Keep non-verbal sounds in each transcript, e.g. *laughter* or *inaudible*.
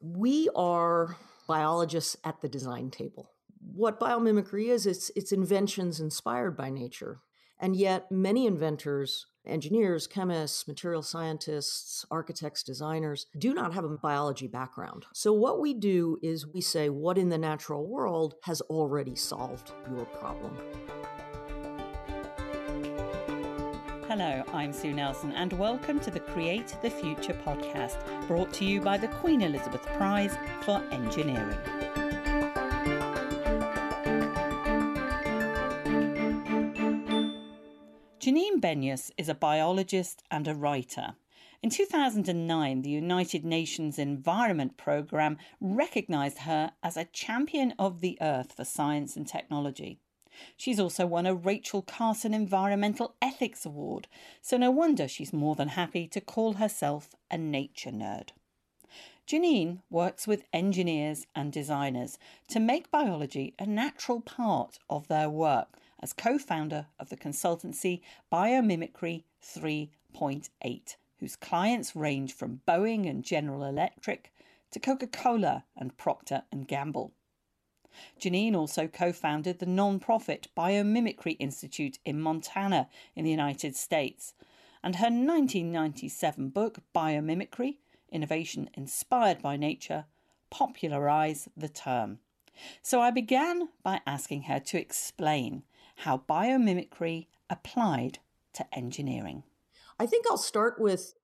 We are biologists at the design table. What biomimicry is, it's, it's inventions inspired by nature. And yet, many inventors, engineers, chemists, material scientists, architects, designers do not have a biology background. So, what we do is we say, what in the natural world has already solved your problem? Hello, I'm Sue Nelson, and welcome to the Create the Future podcast, brought to you by the Queen Elizabeth Prize for Engineering. Janine Benyus is a biologist and a writer. In 2009, the United Nations Environment Programme recognised her as a champion of the earth for science and technology. She's also won a Rachel Carson Environmental Ethics Award, so no wonder she's more than happy to call herself a nature nerd. Janine works with engineers and designers to make biology a natural part of their work as co founder of the consultancy Biomimicry 3.8, whose clients range from Boeing and General Electric to Coca Cola and Procter and Gamble. Janine also co founded the non profit Biomimicry Institute in Montana in the United States, and her 1997 book, Biomimicry Innovation Inspired by Nature, popularised the term. So I began by asking her to explain how biomimicry applied to engineering. I think I'll start with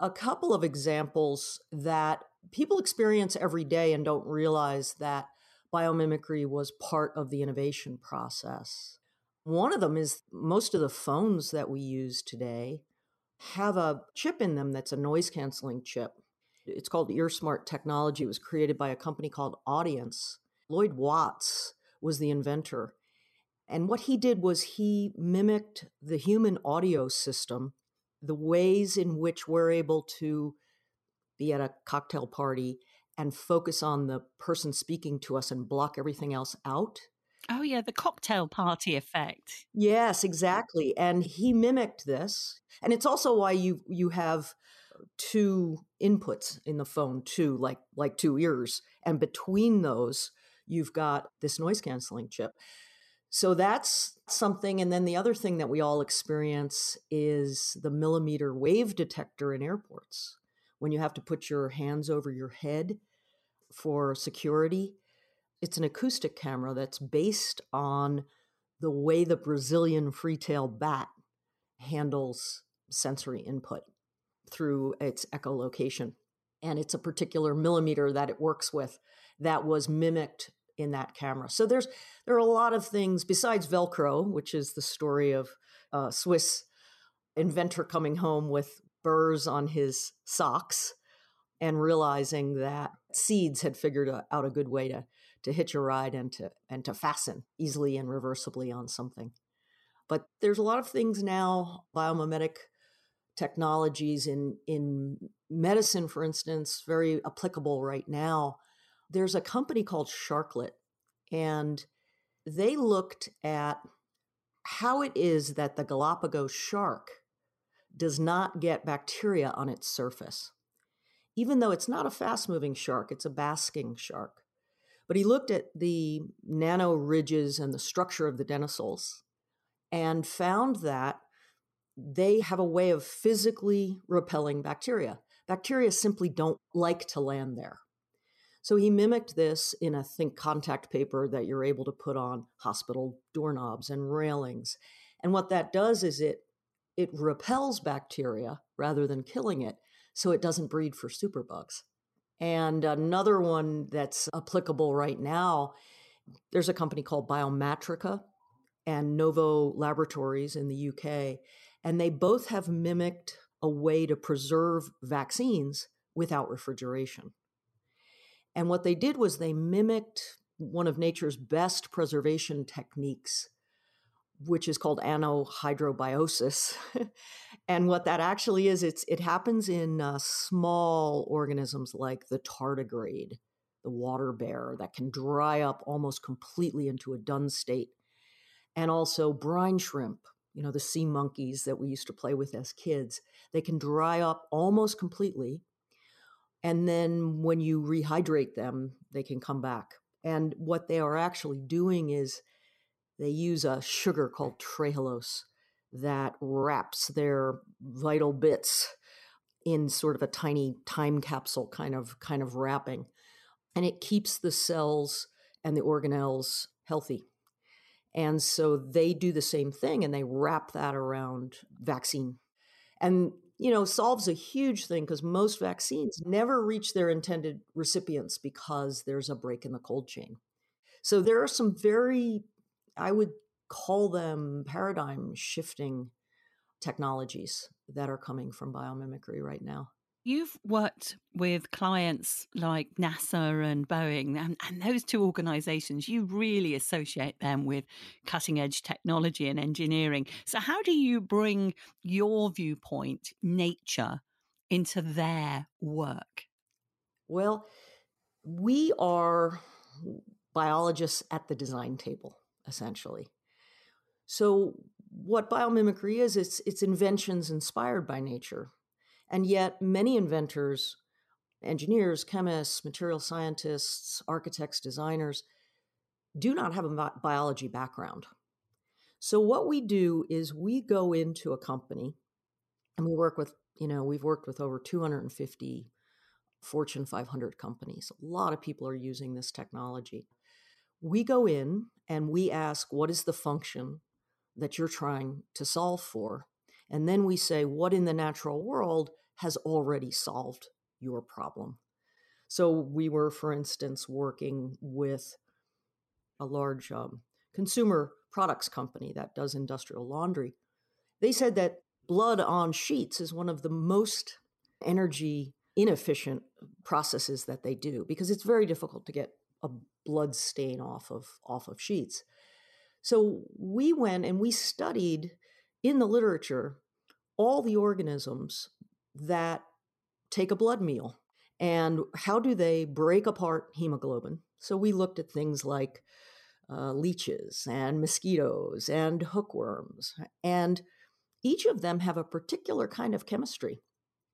a couple of examples that people experience every day and don't realize that biomimicry was part of the innovation process. One of them is most of the phones that we use today have a chip in them that's a noise canceling chip. It's called EarSmart technology. It was created by a company called Audience. Lloyd Watts was the inventor. And what he did was he mimicked the human audio system, the ways in which we're able to be at a cocktail party and focus on the person speaking to us and block everything else out. Oh, yeah, the cocktail party effect. Yes, exactly. And he mimicked this. And it's also why you you have two inputs in the phone, too, like like two ears, and between those you've got this noise canceling chip. So that's something. And then the other thing that we all experience is the millimeter wave detector in airports when you have to put your hands over your head for security. It's an acoustic camera that's based on the way the Brazilian free-tail bat handles sensory input through its echolocation. And it's a particular millimeter that it works with that was mimicked in that camera. So there's there are a lot of things besides Velcro, which is the story of a Swiss inventor coming home with burrs on his socks and realizing that seeds had figured out a good way to to hitch a ride and to and to fasten easily and reversibly on something. But there's a lot of things now, biomimetic technologies in in medicine, for instance, very applicable right now. There's a company called Sharklet, and they looked at how it is that the Galapagos shark does not get bacteria on its surface. Even though it's not a fast moving shark, it's a basking shark. But he looked at the nano ridges and the structure of the denticles and found that they have a way of physically repelling bacteria. Bacteria simply don't like to land there. So he mimicked this in a think contact paper that you're able to put on hospital doorknobs and railings. And what that does is it it repels bacteria rather than killing it, so it doesn't breed for superbugs. And another one that's applicable right now, there's a company called Biomatrica and Nova Laboratories in the UK, and they both have mimicked a way to preserve vaccines without refrigeration. And what they did was they mimicked one of nature's best preservation techniques which is called anhydrobiosis. *laughs* and what that actually is, it's, it happens in uh, small organisms like the tardigrade, the water bear, that can dry up almost completely into a dun state. And also brine shrimp, you know, the sea monkeys that we used to play with as kids. They can dry up almost completely. And then when you rehydrate them, they can come back. And what they are actually doing is they use a sugar called trehalose that wraps their vital bits in sort of a tiny time capsule kind of kind of wrapping and it keeps the cells and the organelles healthy. And so they do the same thing and they wrap that around vaccine. And you know solves a huge thing because most vaccines never reach their intended recipients because there's a break in the cold chain. So there are some very i would call them paradigm shifting technologies that are coming from biomimicry right now. You've worked with clients like NASA and Boeing, and, and, those two organizations, you really associate them with cutting edge technology and engineering. So, how do you bring your viewpoint, nature, into their work? Well, we are biologists at the design table, essentially. So what biomimicry is, it's it's inventions inspired by nature. And yet many inventors, engineers, chemists, material scientists, architects, designers do not have a biology background. So what we do is we go into a company and we work with, you know, we've worked with over 250 Fortune 500 companies. A lot of people are using this technology. We go in and we ask, what is the function that you're trying to solve for. And then we say, what in the natural world has already solved your problem? So we were, for instance, working with a large um, consumer products company that does industrial laundry. They said that blood on sheets is one of the most energy inefficient processes that they do because it's very difficult to get a blood stain off of off of sheets. So we went and we studied in the literature all the organisms that take a blood meal and how do they break apart hemoglobin. So we looked at things like uh, leeches and mosquitoes and hookworms, and each of them have a particular kind of chemistry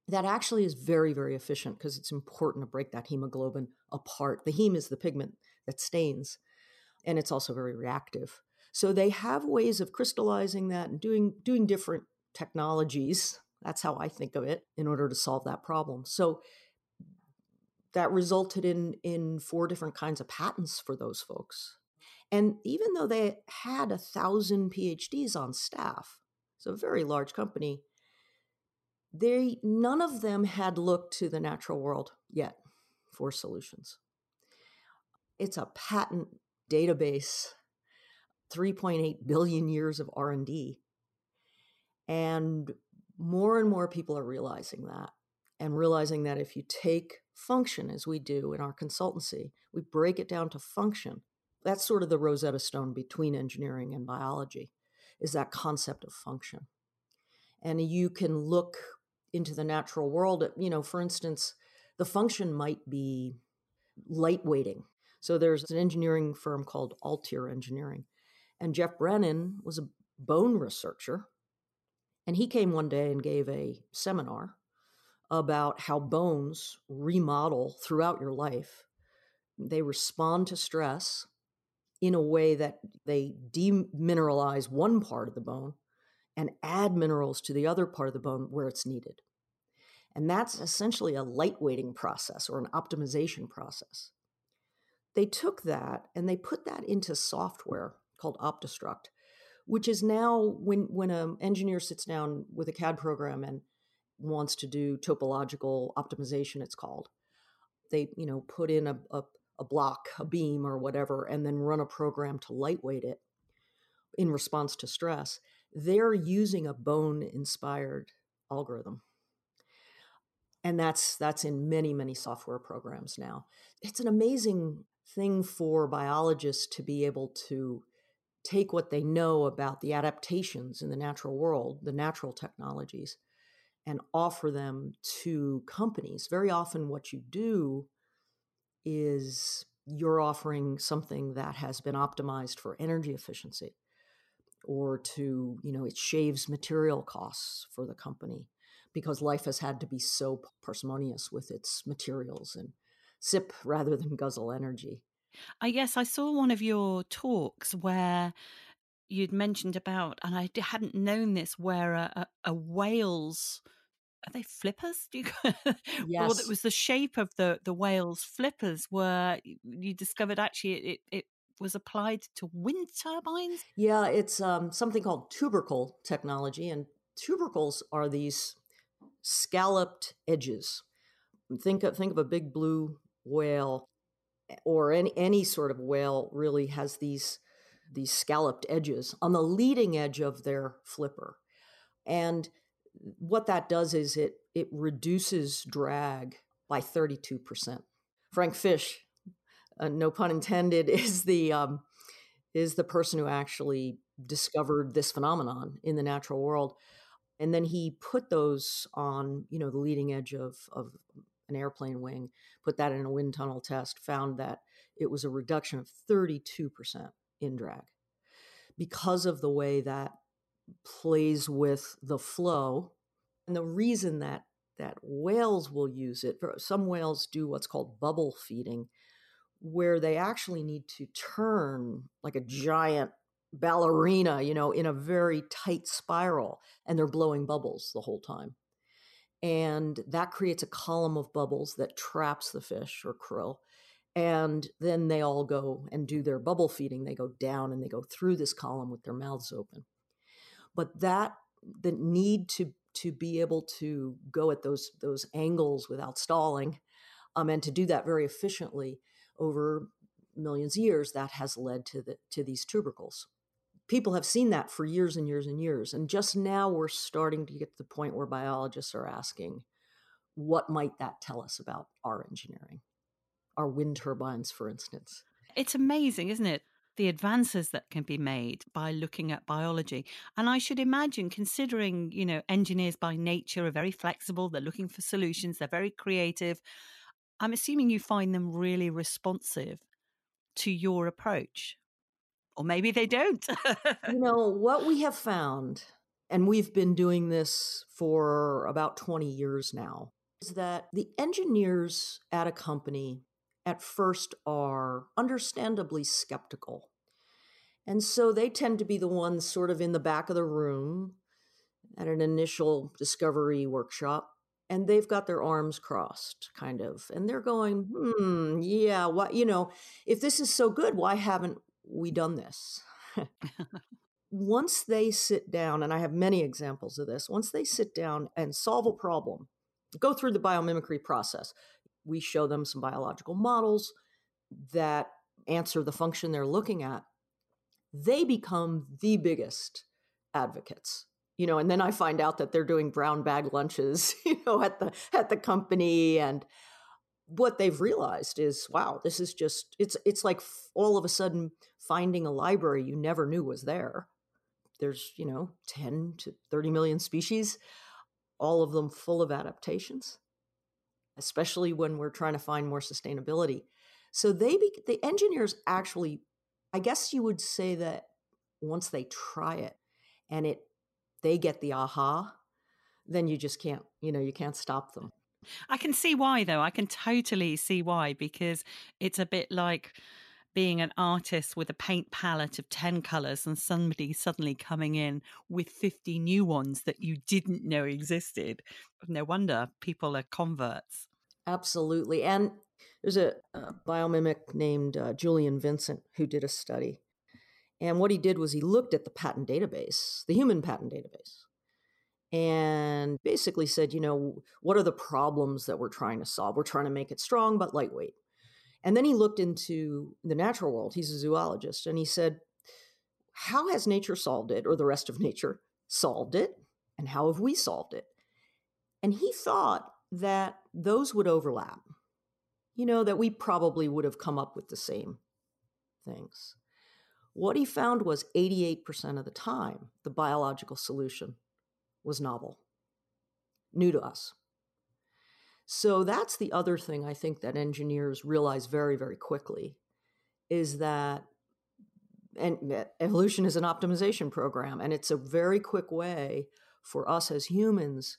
that actually is very, very efficient because it's important to break that hemoglobin apart. The heme is the pigment that stains, and it's also very reactive. So they have ways of crystallizing that and doing doing different technologies. That's how I think of it in order to solve that problem. So that resulted in in four different kinds of patents for those folks. And even though they had a thousand PhDs on staff, so a very large company, they none of them had looked to the natural world yet for solutions. It's a patent database 3.8 billion years of R&D. And more and more people are realizing that and realizing that if you take function as we do in our consultancy, we break it down to function. That's sort of the Rosetta Stone between engineering and biology is that concept of function. And you can look into the natural world, you know, for instance, the function might be lightweighting. So there's an engineering firm called Altair Engineering and Jeff Brennan was a bone researcher. And he came one day and gave a seminar about how bones remodel throughout your life. They respond to stress in a way that they demineralize one part of the bone and add minerals to the other part of the bone where it's needed. And that's essentially a lightweighting process or an optimization process. They took that and they put that into software called OptiStruct, which is now when when an engineer sits down with a CAD program and wants to do topological optimization, it's called. They you know put in a, a, a block, a beam, or whatever, and then run a program to lightweight it in response to stress. They're using a bone inspired algorithm. And that's that's in many many software programs now. It's an amazing thing for biologists to be able to take what they know about the adaptations in the natural world, the natural technologies, and offer them to companies. Very often, what you do is you're offering something that has been optimized for energy efficiency or to, you know, it shaves material costs for the company. because life has had to be so parsimonious with its materials and sip *laughs* rather than guzzle energy. I guess I saw one of your talks where you'd mentioned about, and I hadn't known this, where a, a, a whale's are they flippers? Do you *laughs* yes. well, it was the shape of the the whale's flippers were you discovered actually it, it was applied to wind turbines. Yeah, it's um, something called tubercle technology, and tubercles are these scalloped edges. Think of think of a big blue whale, or any any sort of whale really has these these scalloped edges on the leading edge of their flipper. And what that does is it it reduces drag by 32%. Frank Fish, uh, no pun intended, *laughs* is the um, is the person who actually discovered this phenomenon in the natural world. And then he put those on, you know, the leading edge of, of an airplane wing, put that in a wind tunnel test, found that it was a reduction of 32% in drag because of the way that plays with the flow. And the reason that that whales will use it, some whales do what's called bubble feeding, where they actually need to turn like a giant ballerina, you know, in a very tight spiral, and they're blowing bubbles the whole time. And that creates a column of bubbles that traps the fish or krill and then they all go and do their bubble feeding they go down and they go through this column with their mouths open but that the need to to be able to go at those those angles without stalling um, and to do that very efficiently over millions of years that has led to the to these tubercles people have seen that for years and years and years and just now we're starting to get to the point where biologists are asking what might that tell us about our engineering our wind turbines, for instance. It's amazing, isn't it? The advances that can be made by looking at biology. And I should imagine, considering, you know, engineers by nature are very flexible, they're looking for solutions, they're very creative. I'm assuming you find them really responsive to your approach. Or maybe they don't. you *laughs* know, what we have found, and we've been doing this for about 20 years now, is that the engineers at a company at first are understandably skeptical. And so they tend to be the ones sort of in the back of the room at an initial discovery workshop. And they've got their arms crossed, kind of. And they're going, hmm, yeah, why, you know, if this is so good, why haven't we done this? *laughs* once they sit down, and I have many examples of this, once they sit down and solve a problem, go through the biomimicry process, we show them some biological models that answer the function they're looking at, they become the biggest advocates. You know, and then I find out that they're doing brown bag lunches, *laughs* you know, at the at the company and what they've realized is wow this is just it's it's like all of a sudden finding a library you never knew was there there's you know 10 to 30 million species all of them full of adaptations especially when we're trying to find more sustainability. So they be, the engineers actually, I guess you would say that once they try it and it they get the aha, then you just can't, you know, you can't stop them. I can see why though. I can totally see why because it's a bit like being an artist with a paint palette of 10 colors and somebody suddenly coming in with 50 new ones that you didn't know existed. No wonder people are converts. Absolutely. And there's a, a biomimic named uh, Julian Vincent who did a study. And what he did was he looked at the patent database, the human patent database, and basically said, you know, what are the problems that we're trying to solve? We're trying to make it strong but lightweight. And then he looked into the natural world. He's a zoologist. And he said, how has nature solved it, or the rest of nature solved it? And how have we solved it? And he thought that those would overlap. You know, that we probably would have come up with the same things. What he found was 88% of the time, the biological solution was novel, new to us. So that's the other thing I think that engineers realize very, very quickly is that and eh, evolution is an optimization program and it's a very quick way for us as humans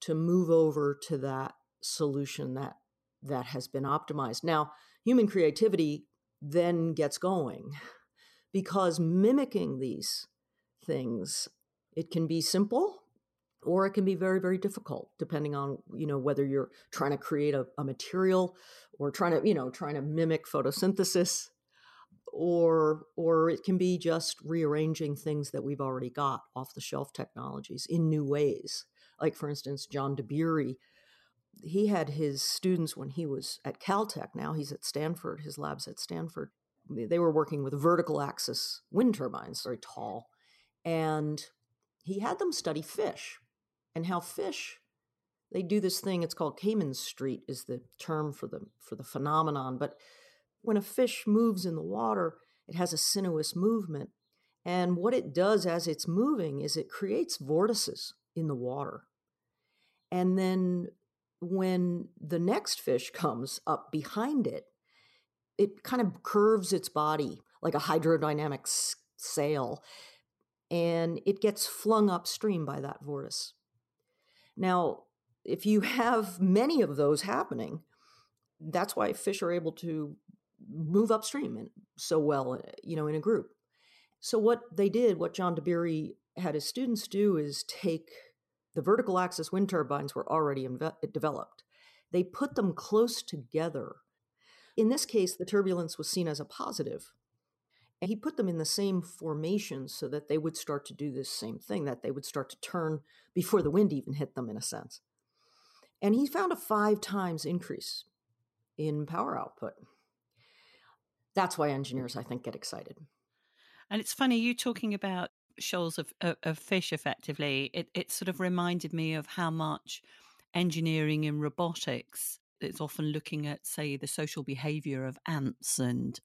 to move over to that solution that that has been optimized. Now, human creativity then gets going because mimicking these things it can be simple or it can be very very difficult depending on you know whether you're trying to create a, a material or trying to you know trying to mimic photosynthesis or or it can be just rearranging things that we've already got off the shelf technologies in new ways. Like for instance john dabiri he had his students when he was at caltech now he's at stanford his labs at stanford they were working with vertical axis wind turbines very tall and he had them study fish and how fish they do this thing it's called Kármán Street is the term for the for the phenomenon but when a fish moves in the water, it has a sinuous movement. And what it does as it's moving is it creates vortices in the water. And then when the next fish comes up behind it, it kind of curves its body like a hydrodynamic sail and it gets flung upstream by that vortice. Now, if you have many of those happening, that's why fish are able to move upstream and so well, uh, you know, in a group. So what they did, what John Dabiri had his students do, is take the vertical axis wind turbines were already inve- developed. They put them close together. In this case, the turbulence was seen as a positive. And he put them in the same formation so that they would start to do this same thing, that they would start to turn before the wind even hit them, in a sense. And he found a five times increase in power output that's why engineers, I think, get excited. And it's funny you talking about shoals of, of, of fish effectively. It, it sort of reminded me of how much engineering in robotics it's often looking at, say, the social behavior of ants and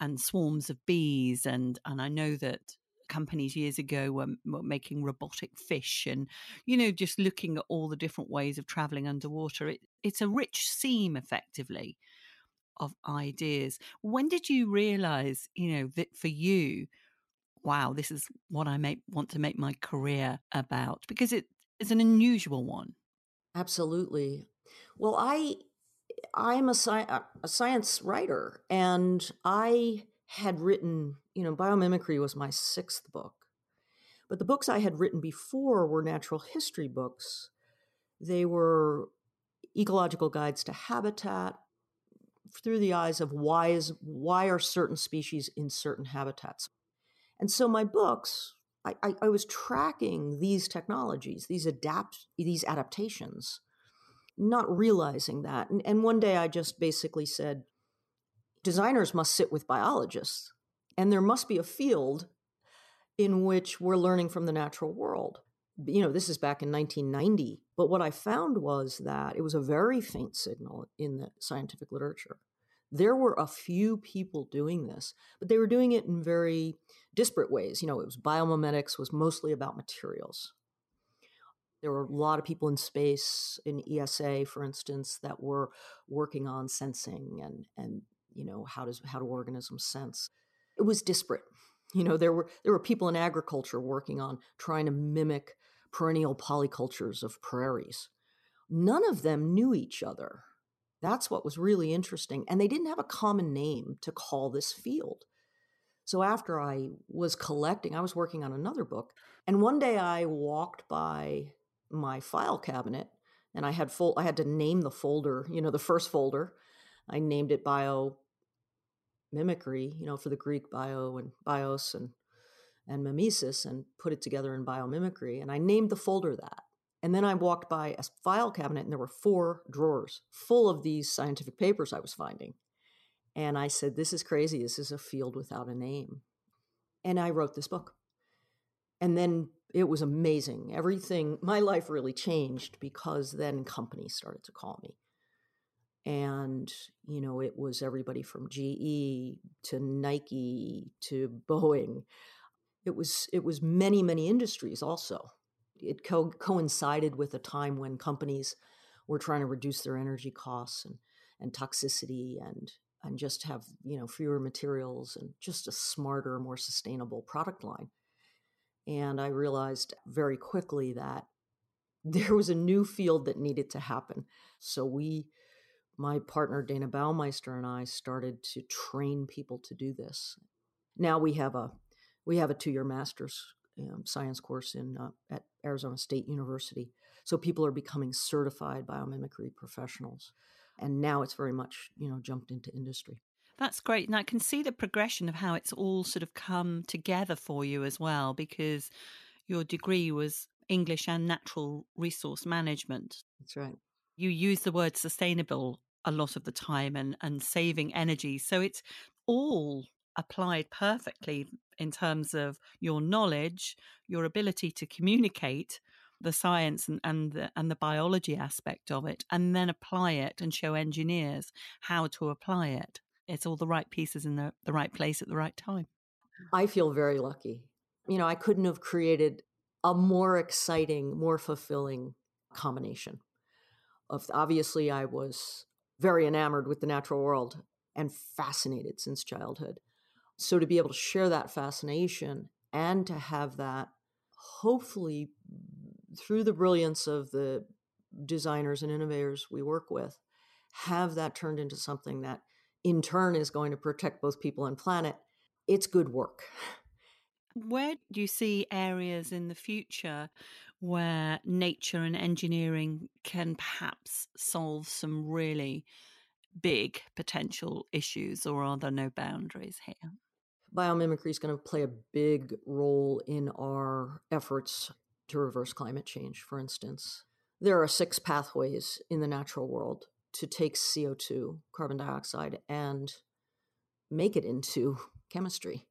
and swarms of bees, and and I know that companies years ago were, were, making robotic fish and you know just looking at all the different ways of traveling underwater it, it's a rich seam effectively of ideas. When did you realize, you know, that for you, wow, this is what I may want to make my career about? Because it is an unusual one. Absolutely. Well, I I'm a, sci- uh, a science writer, and I had written, you know, biomimicry was my sixth book. But the books I had written before were natural history books. They were ecological guides to habitat, through the eyes of why is why are certain species in certain habitats. And so my books, I, I, I was tracking these technologies, these adapt these adaptations, not realizing that. And, and one day I just basically said, designers must sit with biologists, and there must be a field in which we're learning from the natural world you know, this is back in 1990. But what I found was that it was a very faint signal in the scientific literature. There were a few people doing this, but they were doing it in very disparate ways. You know, it was biomimetics was mostly about materials. There were a lot of people in space, in ESA, for instance, that were working on sensing and and you know how does how do organisms sense. It was disparate. *laughs* You know, there were there were people in agriculture working on trying to mimic perennial polycultures of prairies. None of them knew each other. That's what was really interesting. And they didn't have a common name to call this field. So after I was collecting, I was working on another book. And one day I walked by my file cabinet and I had full I had to name the folder, you know, the first folder. I named it bio mimicry, you know, for the Greek bio and bios and and mimesis and put it together in biomimicry. And I named the folder that. And then I walked by a file cabinet and there were four drawers full of these scientific papers I was finding. And I said, This is crazy. This is a field without a name. And I wrote this book. And then it was amazing. Everything, my life really changed because then companies started to call me. And, you know, it was everybody from GE to Nike to Boeing it was it was many many industries also it co- coincided with a time when companies were trying to reduce their energy costs and and toxicity and and just have you know fewer materials and just a smarter more sustainable product line and i realized very quickly that there was a new field that needed to happen. So we, my partner Dayna Baumeister and I started to train people to do this. Now we have a we have a two year master's um, science course in uh, at Arizona State University. So people are becoming certified biomimicry professionals, and now it's very much you know jumped into industry. That's great. And I can see the progression of how it's all sort of come together for you as well, because your degree was English and natural resource management. That's right. You use the word sustainable a lot of the time and, and saving energy. So it's all applied perfectly in terms of your knowledge, your ability to communicate the science and, and the and the biology aspect of it, and then apply it and show engineers how to apply it. It's all the right pieces in the, the right place at the right time. I feel very lucky. You know, I couldn't have created a more exciting, more fulfilling combination. Of obviously I was very enamored with the natural world and fascinated since childhood. So to be able to share that fascination and to have that hopefully through the brilliance of the designers and innovators we work with, have that turned into something that in turn is going to protect both people and planet, it's good work. Where do you see areas in the future where nature and engineering can perhaps solve some really big potential issues, or are there no boundaries here? Biomimicry is going to play a big role in our efforts to reverse climate change, for instance. There are six pathways in the natural world to take CO2, carbon dioxide, and make it into *laughs* chemistry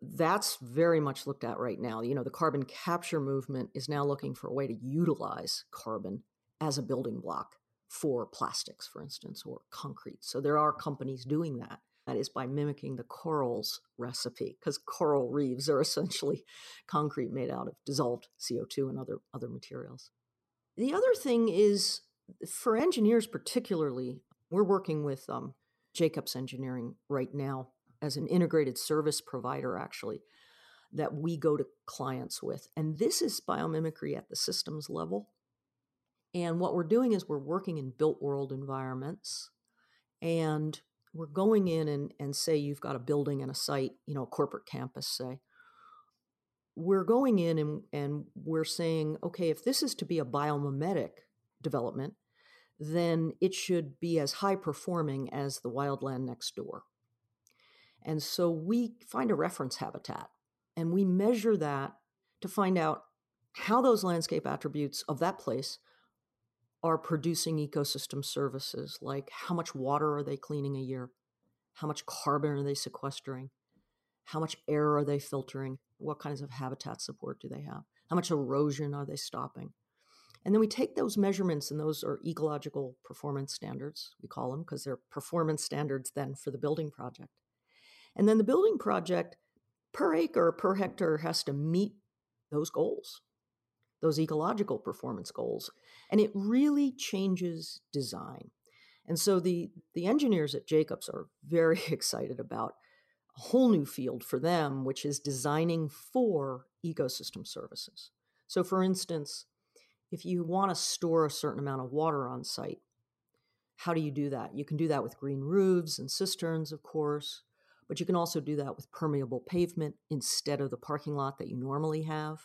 that's very much looked at right now. You know, the carbon capture movement is now looking for a way to utilize carbon as a building block for plastics, for instance, or concrete. So there are companies doing that. That is by mimicking the corals recipe, because coral reefs are *laughs* essentially concrete made out of dissolved CO2 and other, other materials. The other thing is for engineers, particularly, we're working with um, Jacobs Engineering right now as an integrated service provider, actually, that we go to clients with. And this is biomimicry at the systems level. And what we're doing is we're working in built world environments and we're going in and, and say you've got a building and a site, you know, a corporate campus, say. We're going in and, and we're saying, okay, if this is to be a biomimetic development, then it should be as high performing as the wildland next door. And so we find a reference habitat and we measure that to find out how those landscape attributes of that place are producing ecosystem services like how much water are they cleaning a year? How much carbon are they sequestering? How much air are they filtering? What kinds of habitat support do they have? How much erosion are they stopping? And then we take those measurements, and those are ecological performance standards, we call them, because they're performance standards then for the building project. And then the building project per acre, per hectare has to meet those goals, those ecological performance goals. And it really changes design. And so the, the engineers at Jacobs are very *laughs* excited about a whole new field for them, which is designing for ecosystem services. So, for instance, if you want to store a certain amount of water on site, how do you do that? You can do that with green roofs and cisterns, of course. But you can also do that with permeable pavement instead of the parking lot that you normally have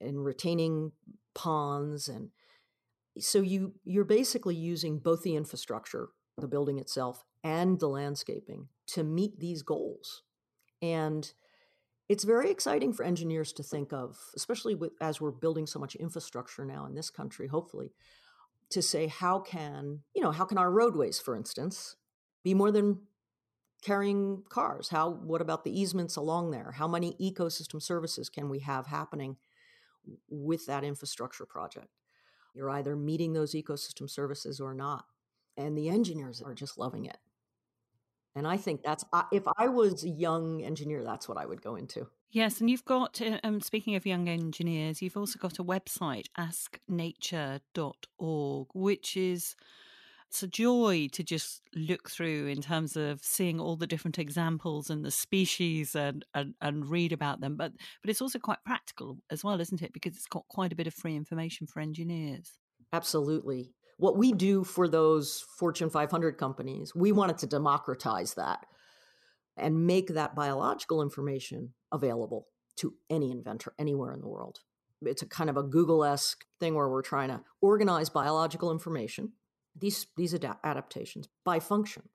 and retaining ponds and so you you're basically using both the infrastructure the building itself and the landscaping to meet these goals and it's very exciting for engineers to think of especially with, as we're building so much infrastructure now in this country hopefully to say how can you know how can our roadways for instance be more than carrying cars? How what about the easements along there? How many ecosystem services can we have happening with that infrastructure project? You're either meeting those ecosystem services or not and the engineers are just loving it and i think that's if i was a young engineer that's what i would go into yes and you've got um, speaking of young engineers you've also got a website asknature.org which is it's a joy to just look through in terms of seeing all the different examples and the species and, and, and read about them. But but it's also quite practical as well, isn't it? Because it's got quite a bit of free information for engineers. Absolutely. What we do for those Fortune 500 companies, we wanted to democratize that and make that biological information available to any inventor anywhere in the world. It's a kind of a Google esque thing where we're trying to organize biological information, these, these ad- adaptations by function.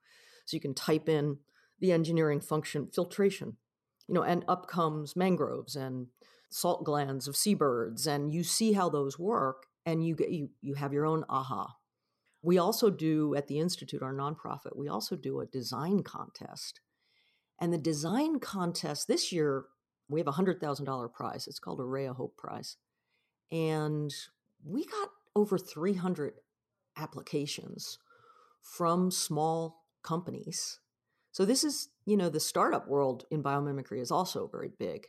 So you can type in the engineering function filtration, you know, and up comes mangroves and salt glands of seabirds, and you see how those work, and you get you you have your own aha. We also do at the institute, our nonprofit, we also do a design contest, and the design contest this year we have a hundred thousand dollar prize. It's called a Ray of Hope Prize, and we got over three hundred applications from small companies. So this is, you know, the startup world in biomimicry is also very big.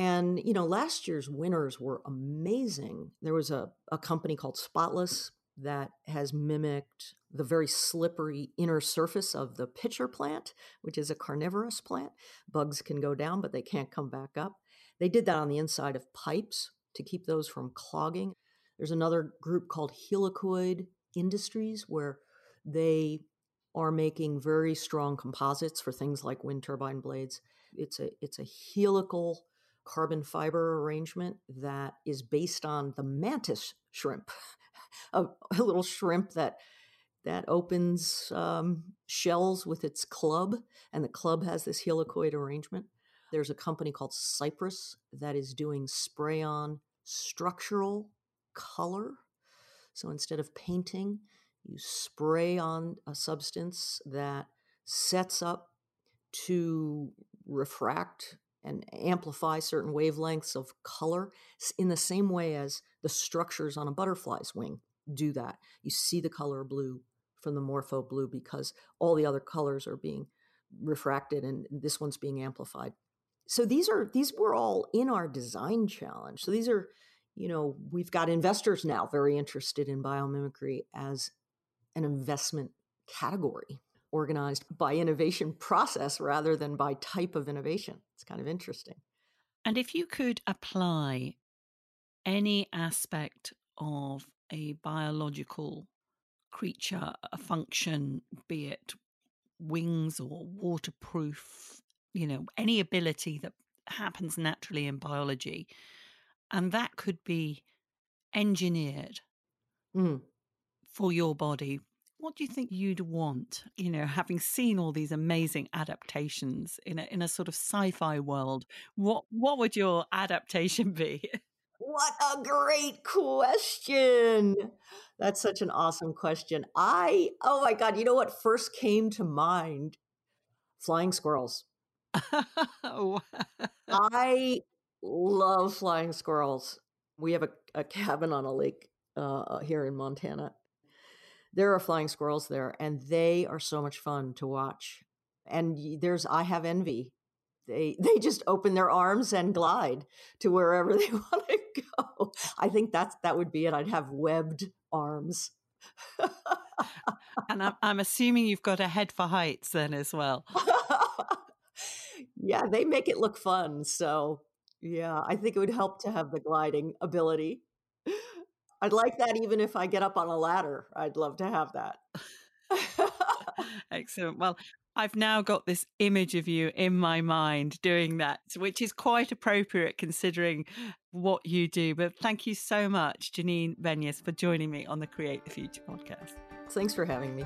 And, you know, last year's winners were amazing. There was a, a company called Spotless that has mimicked the very slippery inner surface of the pitcher plant, which is a carnivorous plant. Bugs can go down, but they can't come back up. They did that on the inside of pipes to keep those from clogging. There's another group called Helicoid Industries where they are making very strong composites for things like wind turbine blades. It's a it's a helical carbon fiber arrangement that is based on the mantis shrimp, *laughs* a, a little shrimp that that opens um, shells with its club, and the club has this helicoid arrangement. There's a company called Cypris that is doing spray on structural color. So instead of painting, you spray on a substance that sets up to refract and amplify certain wavelengths of color in the same way as the structures on a butterfly's wing do that. You see the color blue from the morpho blue because all the other colors are being refracted and this one's being amplified. So these are these were all in our design challenge. So these are, you know, we've got investors now very interested in biomimicry as an investment category organized by innovation *laughs* process rather than by type of innovation. It's kind of interesting. And if you could apply any aspect of a biological creature, a function, be it wings or waterproof, you know, any ability that happens naturally in biology, and that could be engineered mm. for your body what do you think you'd want you know having seen all these amazing adaptations in a in a sort of sci-fi world what what would your adaptation *laughs* be? What a great question. That's such an awesome question. I oh my god you know what first came to mind? Flying squirrels. *laughs* I love flying squirrels. We have a, a cabin on a lake uh, here in montana there are flying squirrels there and they are so much fun to watch. And there's i have envy. They *laughs* they just open their arms and glide to wherever *laughs* they want to go. I think that's that would be it. I'd have webbed arms. *laughs* And I'm, I'm assuming you've got a head for heights then as well. Yeah they make it look fun so yeah i think it would help to have the gliding ability I'd like that even if I get up on a ladder. I'd love to have that. *laughs* Excellent. Well, I've now got this image of you in my mind doing that, which is quite appropriate considering what you do. But thank you so much, Janine Benyus, for joining me on the Create the Future podcast. Thanks for having me.